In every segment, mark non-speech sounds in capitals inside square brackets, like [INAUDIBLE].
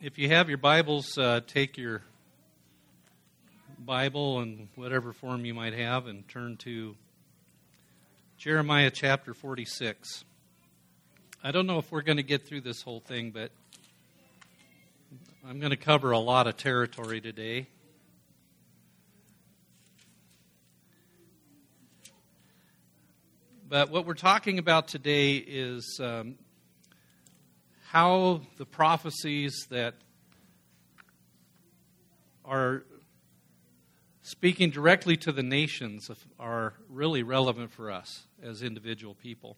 If you have your Bibles, uh, take your Bible and whatever form you might have and turn to Jeremiah chapter 46. I don't know if we're going to get through this whole thing, but I'm going to cover a lot of territory today. But what we're talking about today is um, how the prophecies that are speaking directly to the nations are really relevant for us as individual people.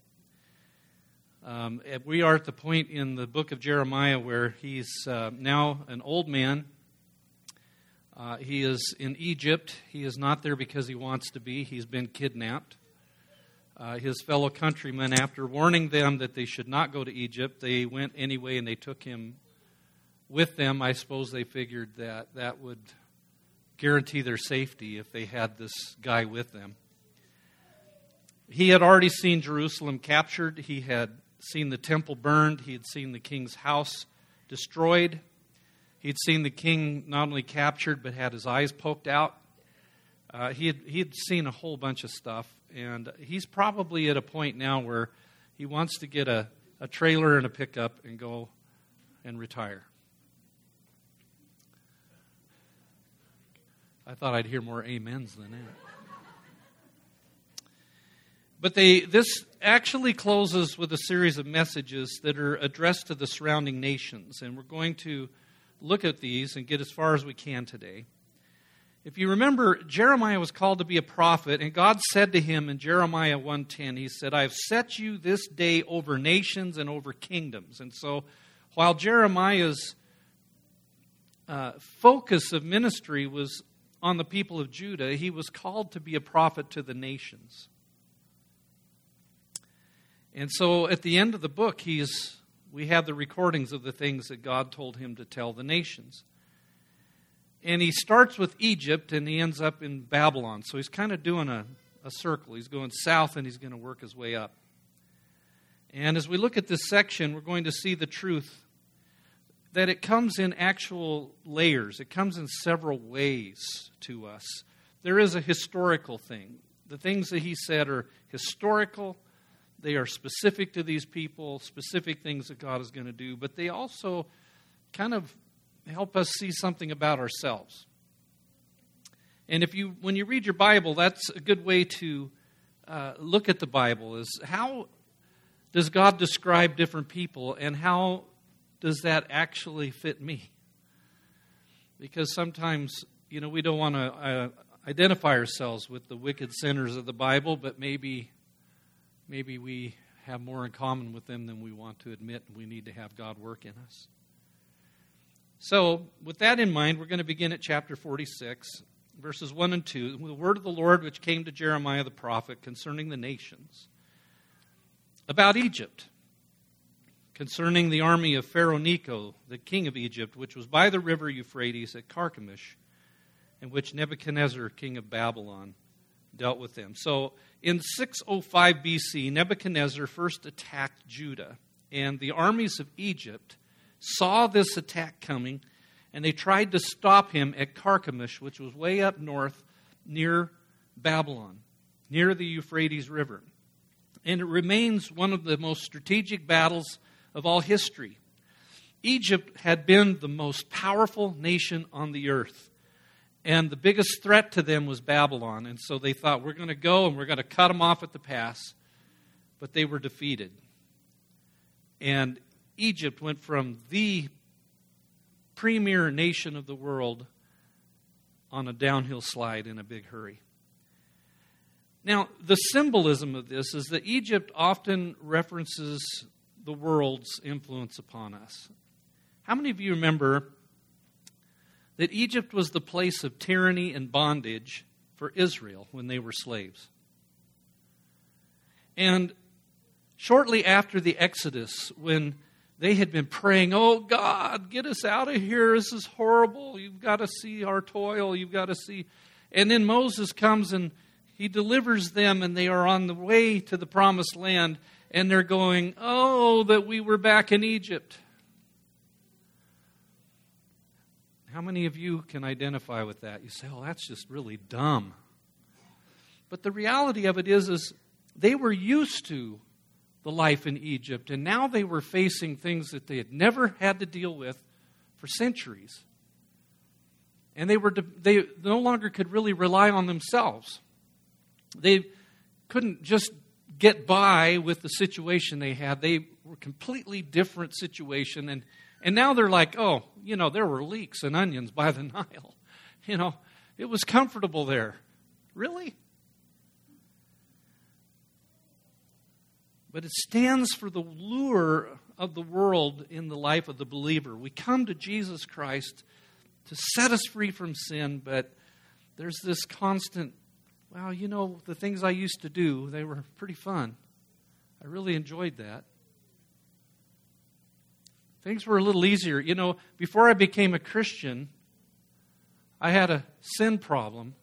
Um, we are at the point in the book of Jeremiah where he's uh, now an old man. Uh, he is in Egypt. He is not there because he wants to be, he's been kidnapped uh, his fellow countrymen, after warning them that they should not go to Egypt, they went anyway and they took him with them. I suppose they figured that that would guarantee their safety if they had this guy with them. He had already seen Jerusalem captured, he had seen the temple burned, he had seen the king's house destroyed. He'd seen the king not only captured, but had his eyes poked out. Uh, he, had, he had seen a whole bunch of stuff, and he's probably at a point now where he wants to get a, a trailer and a pickup and go and retire. I thought I'd hear more amens than that. But they, this actually closes with a series of messages that are addressed to the surrounding nations, and we're going to look at these and get as far as we can today. If you remember, Jeremiah was called to be a prophet, and God said to him in Jeremiah 1:10, He said, "I have set you this day over nations and over kingdoms." And so, while Jeremiah's uh, focus of ministry was on the people of Judah, he was called to be a prophet to the nations. And so, at the end of the book, he's we have the recordings of the things that God told him to tell the nations. And he starts with Egypt and he ends up in Babylon. So he's kind of doing a, a circle. He's going south and he's going to work his way up. And as we look at this section, we're going to see the truth that it comes in actual layers, it comes in several ways to us. There is a historical thing. The things that he said are historical, they are specific to these people, specific things that God is going to do, but they also kind of help us see something about ourselves. And if you, when you read your Bible, that's a good way to uh, look at the Bible. Is how does God describe different people, and how does that actually fit me? Because sometimes, you know, we don't want to uh, identify ourselves with the wicked sinners of the Bible, but maybe, maybe we have more in common with them than we want to admit, and we need to have God work in us. So, with that in mind, we're going to begin at chapter 46, verses 1 and 2. The word of the Lord which came to Jeremiah the prophet concerning the nations, about Egypt, concerning the army of Pharaoh Necho, the king of Egypt, which was by the river Euphrates at Carchemish, and which Nebuchadnezzar, king of Babylon, dealt with them. So, in 605 BC, Nebuchadnezzar first attacked Judah, and the armies of Egypt saw this attack coming, and they tried to stop him at Carchemish, which was way up north near Babylon, near the Euphrates River. And it remains one of the most strategic battles of all history. Egypt had been the most powerful nation on the earth. And the biggest threat to them was Babylon. And so they thought, we're going to go and we're going to cut them off at the pass. But they were defeated. And Egypt went from the premier nation of the world on a downhill slide in a big hurry. Now, the symbolism of this is that Egypt often references the world's influence upon us. How many of you remember that Egypt was the place of tyranny and bondage for Israel when they were slaves? And shortly after the Exodus, when they had been praying, Oh God, get us out of here. This is horrible. You've got to see our toil. You've got to see. And then Moses comes and he delivers them, and they are on the way to the promised land, and they're going, Oh, that we were back in Egypt. How many of you can identify with that? You say, "Oh, that's just really dumb." But the reality of it is is they were used to the life in Egypt and now they were facing things that they had never had to deal with for centuries. And they were they no longer could really rely on themselves. They couldn't just get by with the situation they had. They were completely different situation and and now they're like, "Oh, you know, there were leeks and onions by the [LAUGHS] Nile." You know, it was comfortable there. Really? But it stands for the lure of the world in the life of the believer. We come to Jesus Christ to set us free from sin, but there's this constant, well, you know, the things I used to do, they were pretty fun. I really enjoyed that. Things were a little easier. You know, before I became a Christian, I had a sin problem.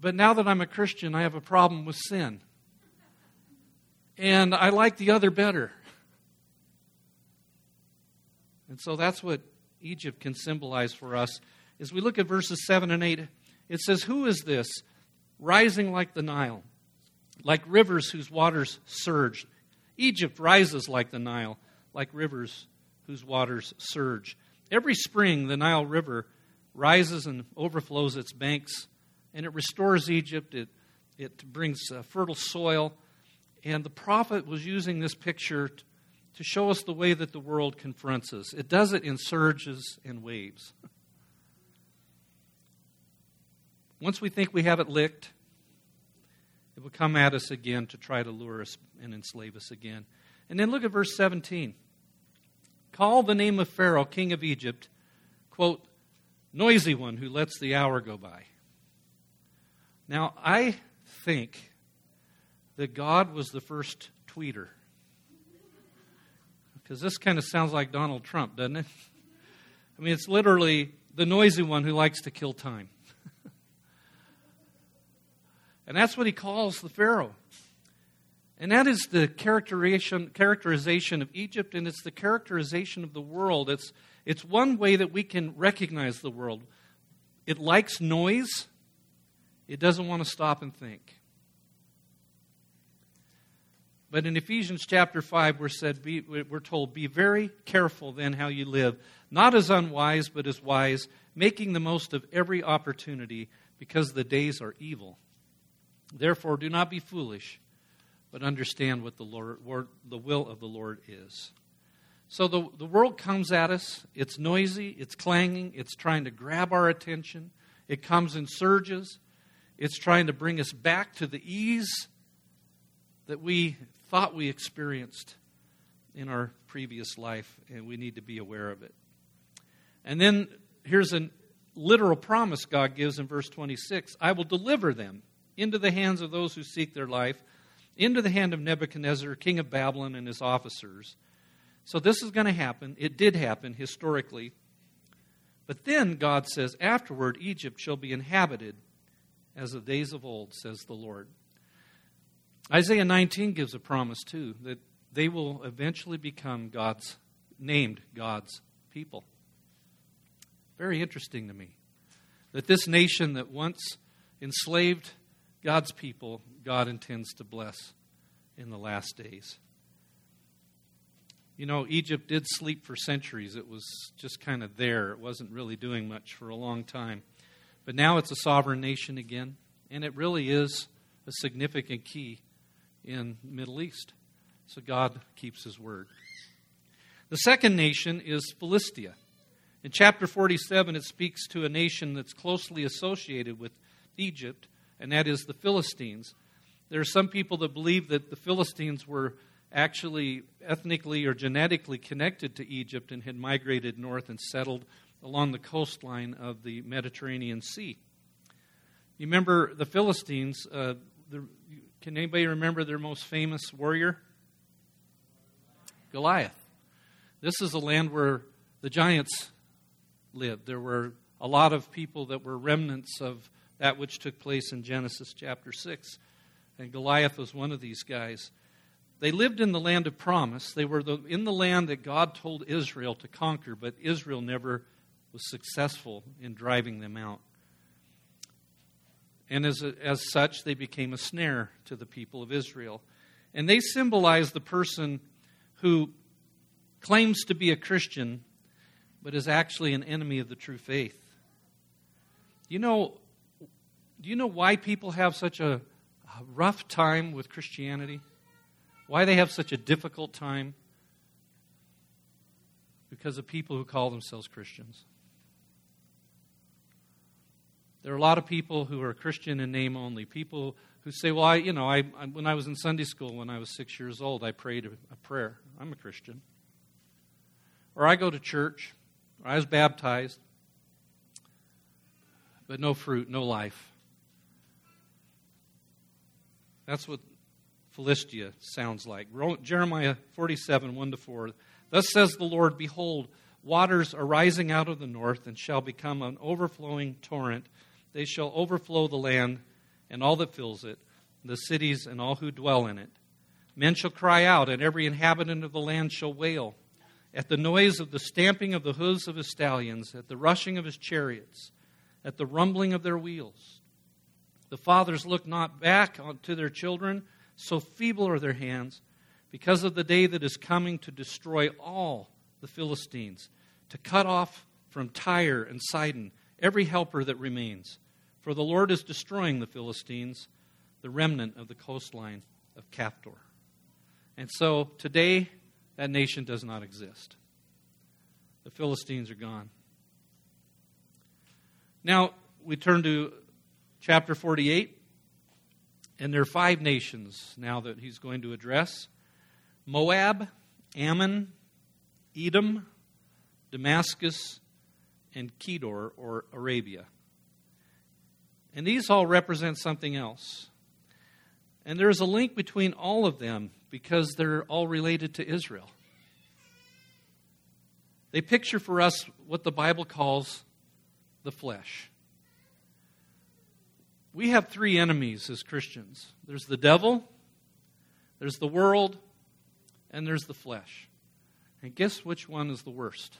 But now that I'm a Christian, I have a problem with sin. And I like the other better. And so that's what Egypt can symbolize for us. As we look at verses 7 and 8, it says, Who is this rising like the Nile, like rivers whose waters surge? Egypt rises like the Nile, like rivers whose waters surge. Every spring, the Nile River rises and overflows its banks, and it restores Egypt. It, it brings uh, fertile soil. And the prophet was using this picture to show us the way that the world confronts us. It does it in surges and waves. Once we think we have it licked, it will come at us again to try to lure us and enslave us again. And then look at verse 17. Call the name of Pharaoh, king of Egypt, quote, noisy one who lets the hour go by. Now, I think that God was the first tweeter. Because this kind of sounds like Donald Trump, doesn't it? I mean, it's literally the noisy one who likes to kill time. [LAUGHS] and that's what he calls the Pharaoh. And that is the characterization, characterization of Egypt, and it's the characterization of the world. It's, it's one way that we can recognize the world. It likes noise, it doesn't want to stop and think. But in Ephesians chapter 5, we're, said, be, we're told, Be very careful then how you live, not as unwise, but as wise, making the most of every opportunity, because the days are evil. Therefore, do not be foolish, but understand what the, Lord, the will of the Lord is. So the, the world comes at us. It's noisy, it's clanging, it's trying to grab our attention. It comes in surges. It's trying to bring us back to the ease that we thought we experienced in our previous life, and we need to be aware of it. And then here's a literal promise God gives in verse 26 I will deliver them into the hands of those who seek their life, into the hand of Nebuchadnezzar, king of Babylon, and his officers. So this is going to happen. It did happen historically. But then God says, Afterward, Egypt shall be inhabited as the days of old, says the Lord. Isaiah 19 gives a promise too that they will eventually become God's named God's people. Very interesting to me that this nation that once enslaved God's people, God intends to bless in the last days. You know, Egypt did sleep for centuries. It was just kind of there. It wasn't really doing much for a long time. But now it's a sovereign nation again, and it really is a significant key in the Middle East. So God keeps his word. The second nation is Philistia. In chapter 47, it speaks to a nation that's closely associated with Egypt, and that is the Philistines. There are some people that believe that the Philistines were actually ethnically or genetically connected to Egypt and had migrated north and settled along the coastline of the Mediterranean Sea. You remember the Philistines, uh, the, can anybody remember their most famous warrior? Goliath. This is a land where the giants lived. There were a lot of people that were remnants of that which took place in Genesis chapter 6. And Goliath was one of these guys. They lived in the land of promise. They were the, in the land that God told Israel to conquer, but Israel never was successful in driving them out. And as, as such, they became a snare to the people of Israel. And they symbolize the person who claims to be a Christian, but is actually an enemy of the true faith. You know, do you know why people have such a, a rough time with Christianity? Why they have such a difficult time? Because of people who call themselves Christians. There are a lot of people who are Christian in name only. People who say, "Well, I, you know, I, I, when I was in Sunday school when I was six years old, I prayed a, a prayer. I'm a Christian." Or I go to church, or I was baptized, but no fruit, no life. That's what Philistia sounds like. Jeremiah 47, 1 to 4. Thus says the Lord, Behold, waters are rising out of the north and shall become an overflowing torrent they shall overflow the land and all that fills it, the cities and all who dwell in it. Men shall cry out, and every inhabitant of the land shall wail. At the noise of the stamping of the hoofs of his stallions, at the rushing of his chariots, at the rumbling of their wheels. The fathers look not back to their children, so feeble are their hands, because of the day that is coming to destroy all the Philistines, to cut off from Tyre and Sidon every helper that remains. For the Lord is destroying the Philistines, the remnant of the coastline of Caphtor. And so today, that nation does not exist. The Philistines are gone. Now, we turn to chapter 48, and there are five nations now that he's going to address Moab, Ammon, Edom, Damascus, and Kedar, or Arabia. And these all represent something else. And there's a link between all of them because they're all related to Israel. They picture for us what the Bible calls the flesh. We have three enemies as Christians there's the devil, there's the world, and there's the flesh. And guess which one is the worst?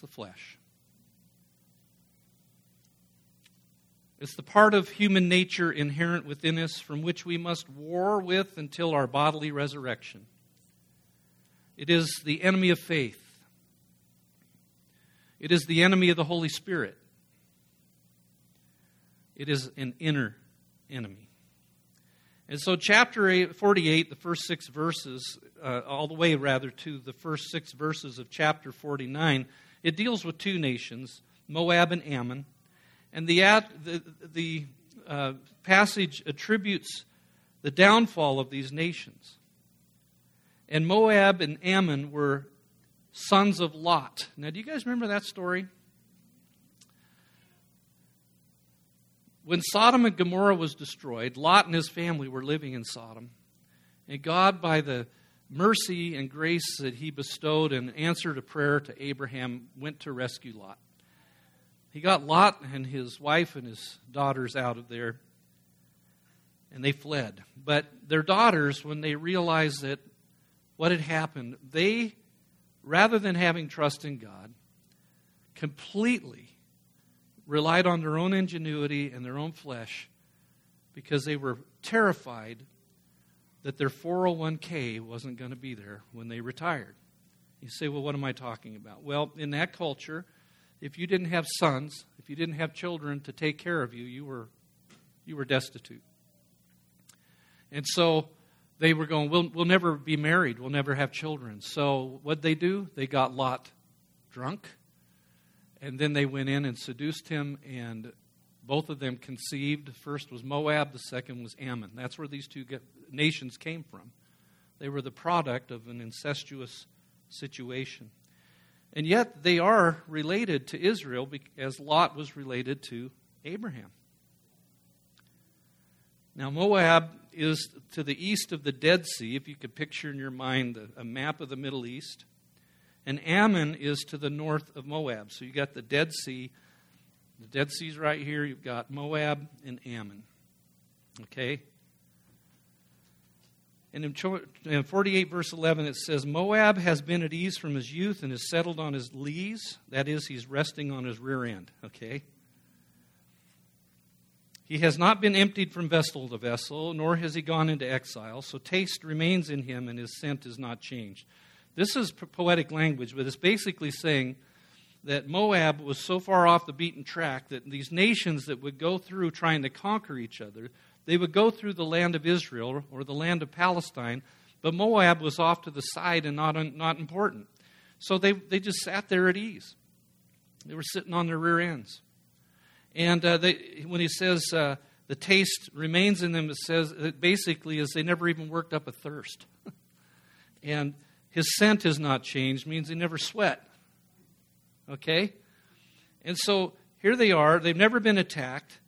It's the flesh. It's the part of human nature inherent within us from which we must war with until our bodily resurrection. It is the enemy of faith. It is the enemy of the Holy Spirit. It is an inner enemy. And so, chapter 48, the first six verses, uh, all the way rather to the first six verses of chapter 49, it deals with two nations, Moab and Ammon. And the, the, the uh, passage attributes the downfall of these nations. And Moab and Ammon were sons of Lot. Now, do you guys remember that story? When Sodom and Gomorrah was destroyed, Lot and his family were living in Sodom. And God, by the mercy and grace that he bestowed and answered a prayer to Abraham, went to rescue Lot. He got Lot and his wife and his daughters out of there, and they fled. But their daughters, when they realized that what had happened, they, rather than having trust in God, completely relied on their own ingenuity and their own flesh because they were terrified that their 401k wasn't going to be there when they retired. You say, well, what am I talking about? Well, in that culture, if you didn't have sons, if you didn't have children to take care of you, you were, you were destitute. And so they were going, we'll, we'll never be married, we'll never have children. So what they do? They got Lot drunk, and then they went in and seduced him, and both of them conceived. The first was Moab, the second was Ammon. That's where these two nations came from. They were the product of an incestuous situation. And yet they are related to Israel as Lot was related to Abraham. Now, Moab is to the east of the Dead Sea, if you could picture in your mind a map of the Middle East. And Ammon is to the north of Moab. So you got the Dead Sea. The Dead Sea's right here. You've got Moab and Ammon. Okay? And in 48, verse 11, it says, Moab has been at ease from his youth and is settled on his lees. That is, he's resting on his rear end. Okay? He has not been emptied from vessel to vessel, nor has he gone into exile. So taste remains in him, and his scent is not changed. This is poetic language, but it's basically saying that Moab was so far off the beaten track that these nations that would go through trying to conquer each other, they would go through the land of Israel or the land of Palestine, but Moab was off to the side and not, not important. So they, they just sat there at ease. They were sitting on their rear ends. And uh, they, when he says uh, the taste remains in them, it says it basically is they never even worked up a thirst. [LAUGHS] and his scent has not changed, means they never sweat. Okay? And so here they are. They've never been attacked.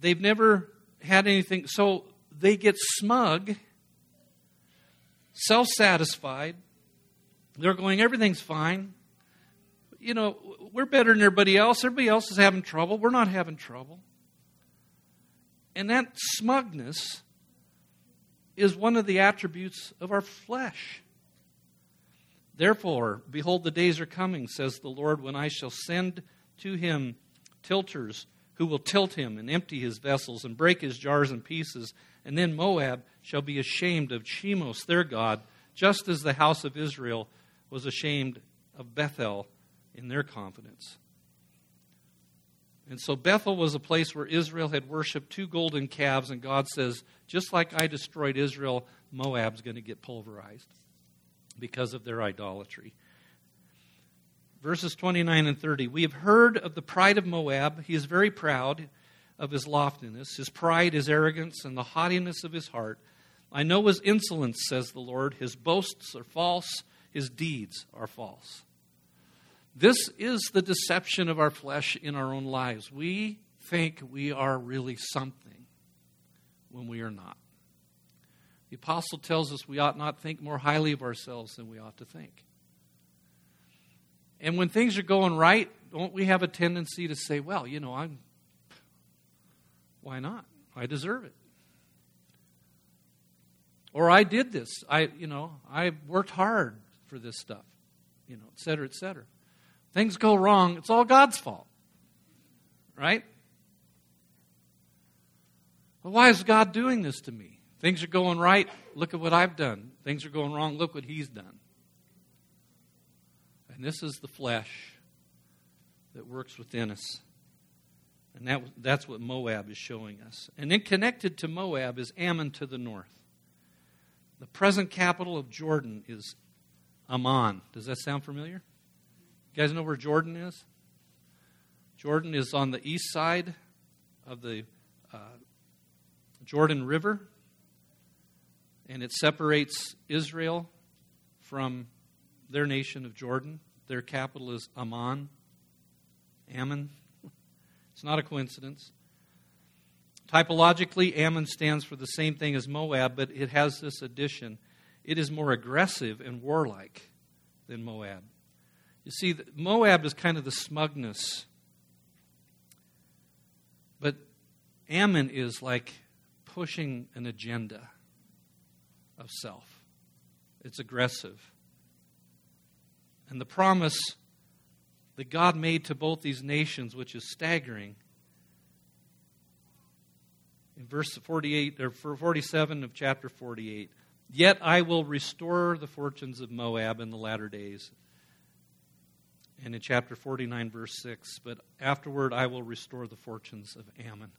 They've never had anything. So they get smug, self satisfied. They're going, everything's fine. You know, we're better than everybody else. Everybody else is having trouble. We're not having trouble. And that smugness is one of the attributes of our flesh. Therefore, behold, the days are coming, says the Lord, when I shall send to him tilters who will tilt him and empty his vessels and break his jars in pieces. And then Moab shall be ashamed of Chemosh, their God, just as the house of Israel was ashamed of Bethel in their confidence. And so Bethel was a place where Israel had worshiped two golden calves, and God says, just like I destroyed Israel, Moab's going to get pulverized because of their idolatry. Verses 29 and 30. We have heard of the pride of Moab. He is very proud of his loftiness, his pride, his arrogance, and the haughtiness of his heart. I know his insolence, says the Lord. His boasts are false, his deeds are false. This is the deception of our flesh in our own lives. We think we are really something when we are not. The apostle tells us we ought not think more highly of ourselves than we ought to think. And when things are going right, don't we have a tendency to say, well, you know, I'm, why not? I deserve it. Or I did this. I, you know, I worked hard for this stuff, you know, et cetera, et cetera. Things go wrong, it's all God's fault. Right? Well, why is God doing this to me? Things are going right. Look at what I've done. Things are going wrong. Look what he's done. And this is the flesh that works within us. And that, that's what Moab is showing us. And then connected to Moab is Ammon to the north. The present capital of Jordan is Amman. Does that sound familiar? You guys know where Jordan is? Jordan is on the east side of the uh, Jordan River and it separates Israel from their nation of Jordan. Their capital is Amman. Ammon. It's not a coincidence. Typologically, Ammon stands for the same thing as Moab, but it has this addition. It is more aggressive and warlike than Moab. You see, Moab is kind of the smugness, but Ammon is like pushing an agenda of self. It's aggressive. And the promise that God made to both these nations, which is staggering, in verse 48 or 47 of chapter 48, yet I will restore the fortunes of Moab in the latter days. And in chapter 49, verse 6, but afterward I will restore the fortunes of Ammon.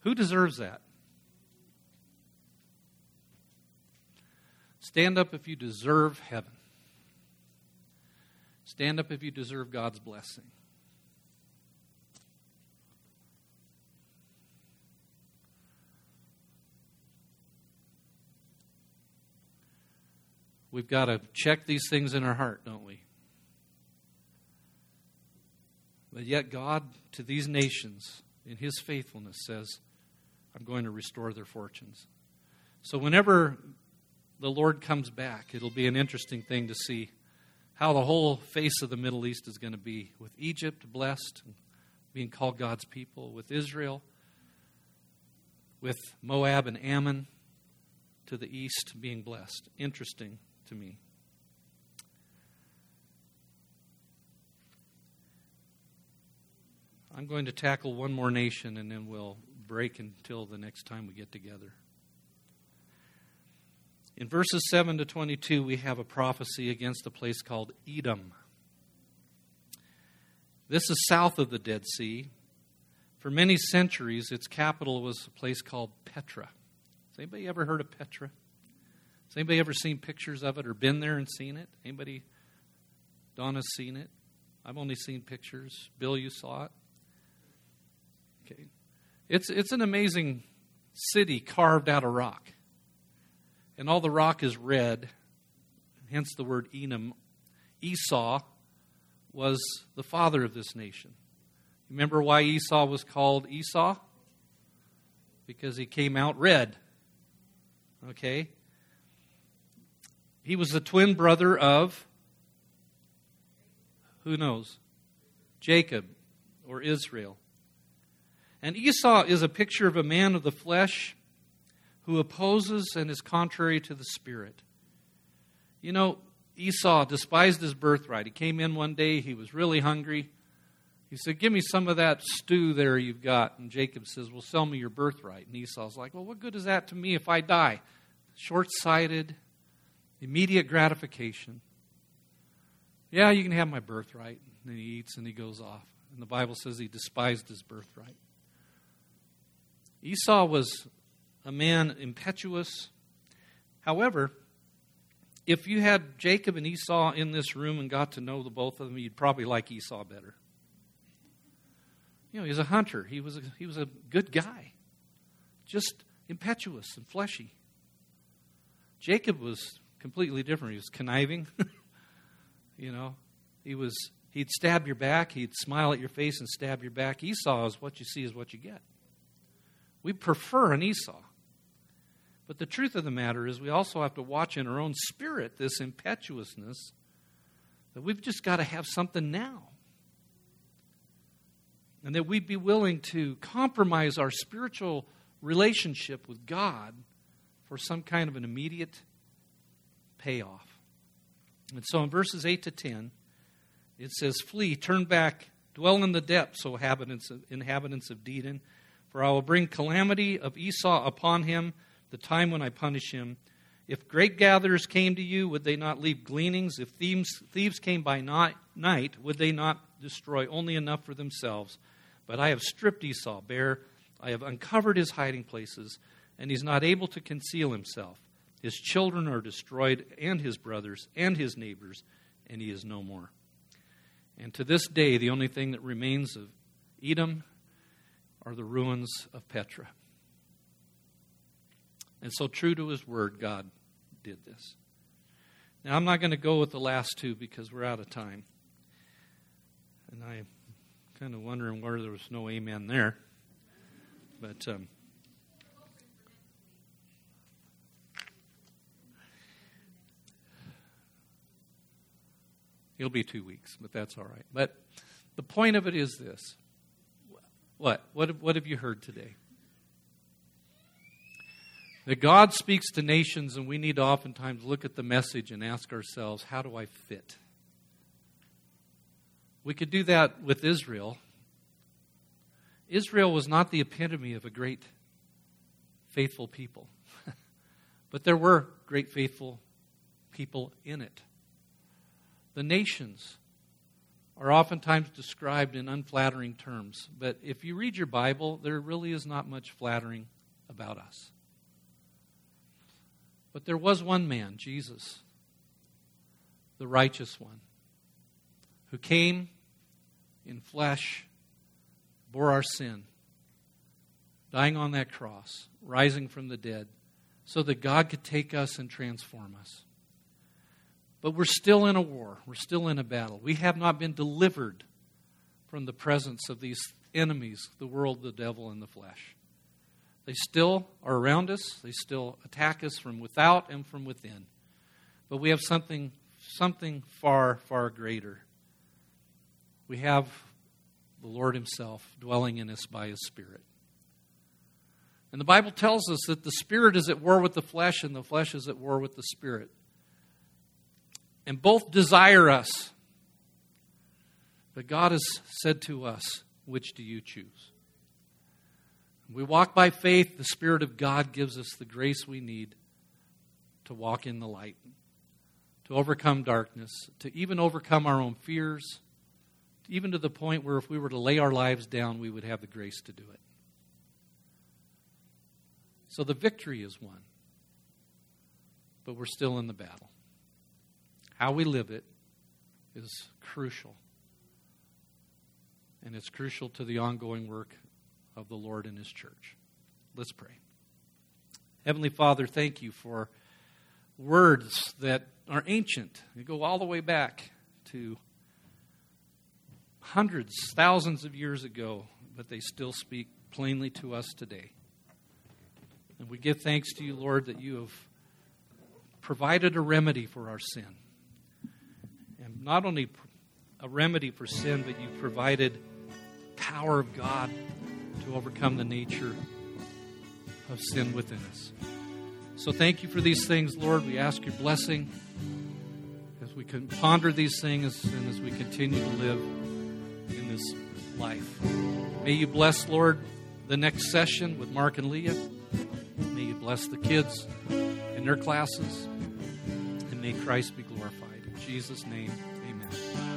Who deserves that? Stand up if you deserve heaven. Stand up if you deserve God's blessing. We've got to check these things in our heart, don't we? But yet, God, to these nations, in His faithfulness, says, I'm going to restore their fortunes. So, whenever the Lord comes back, it'll be an interesting thing to see how the whole face of the Middle East is going to be with Egypt blessed, being called God's people, with Israel, with Moab and Ammon, to the east being blessed. Interesting to me. I'm going to tackle one more nation and then we'll break until the next time we get together. In verses 7 to 22, we have a prophecy against a place called Edom. This is south of the Dead Sea. For many centuries, its capital was a place called Petra. Has anybody ever heard of Petra? Has anybody ever seen pictures of it or been there and seen it? Anybody? Donna's seen it. I've only seen pictures. Bill, you saw it. Okay, it's it's an amazing city carved out of rock, and all the rock is red. Hence the word Edom. Esau was the father of this nation. Remember why Esau was called Esau? Because he came out red. Okay? He was the twin brother of, who knows? Jacob or Israel. And Esau is a picture of a man of the flesh who opposes and is contrary to the spirit. You know, Esau despised his birthright. He came in one day, he was really hungry. He said, Give me some of that stew there you've got. And Jacob says, Well, sell me your birthright. And Esau's like, Well, what good is that to me if I die? Short sighted, immediate gratification. Yeah, you can have my birthright. And then he eats and he goes off. And the Bible says he despised his birthright. Esau was a man impetuous. However, if you had Jacob and Esau in this room and got to know the both of them, you'd probably like Esau better. You know, he's a hunter. He was a, he was a good guy, just impetuous and fleshy. Jacob was completely different. He was conniving. [LAUGHS] you know, he was he'd stab your back. He'd smile at your face and stab your back. Esau is what you see is what you get. We prefer an Esau. But the truth of the matter is, we also have to watch in our own spirit this impetuousness that we've just got to have something now. And that we'd be willing to compromise our spiritual relationship with God for some kind of an immediate payoff. And so in verses 8 to 10, it says, Flee, turn back, dwell in the depths, O inhabitants of, inhabitants of Dedan, for I will bring calamity of Esau upon him the time when I punish him. If grape gatherers came to you, would they not leave gleanings? If thieves, thieves came by night, would they not destroy only enough for themselves? But I have stripped Esau bare, I have uncovered his hiding places, and he's not able to conceal himself. His children are destroyed, and his brothers, and his neighbors, and he is no more. And to this day, the only thing that remains of Edom are the ruins of Petra. And so, true to his word, God did this. Now, I'm not going to go with the last two because we're out of time. And I'm kind of wondering where there was no amen there. But. Um, It'll be two weeks, but that's all right. But the point of it is this. What? What, what have you heard today? That God speaks to nations, and we need to oftentimes look at the message and ask ourselves, how do I fit? We could do that with Israel. Israel was not the epitome of a great, faithful people, [LAUGHS] but there were great, faithful people in it. The nations are oftentimes described in unflattering terms, but if you read your Bible, there really is not much flattering about us. But there was one man, Jesus, the righteous one, who came in flesh, bore our sin, dying on that cross, rising from the dead, so that God could take us and transform us. But we're still in a war. We're still in a battle. We have not been delivered from the presence of these enemies the world, the devil, and the flesh. They still are around us, they still attack us from without and from within. But we have something, something far, far greater. We have the Lord Himself dwelling in us by His Spirit. And the Bible tells us that the spirit is at war with the flesh and the flesh is at war with the spirit. And both desire us. But God has said to us, which do you choose? We walk by faith. The Spirit of God gives us the grace we need to walk in the light, to overcome darkness, to even overcome our own fears, even to the point where if we were to lay our lives down, we would have the grace to do it. So the victory is won. But we're still in the battle. How we live it is crucial. And it's crucial to the ongoing work of the Lord and His church. Let's pray. Heavenly Father, thank you for words that are ancient. They go all the way back to hundreds, thousands of years ago, but they still speak plainly to us today. And we give thanks to you, Lord, that you have provided a remedy for our sin. And not only a remedy for sin, but you've provided power of God to overcome the nature of sin within us. So thank you for these things, Lord. We ask your blessing as we can ponder these things and as we continue to live in this life. May you bless, Lord, the next session with Mark and Leah. May you bless the kids in their classes. And may Christ be glorified. In Jesus' name, amen.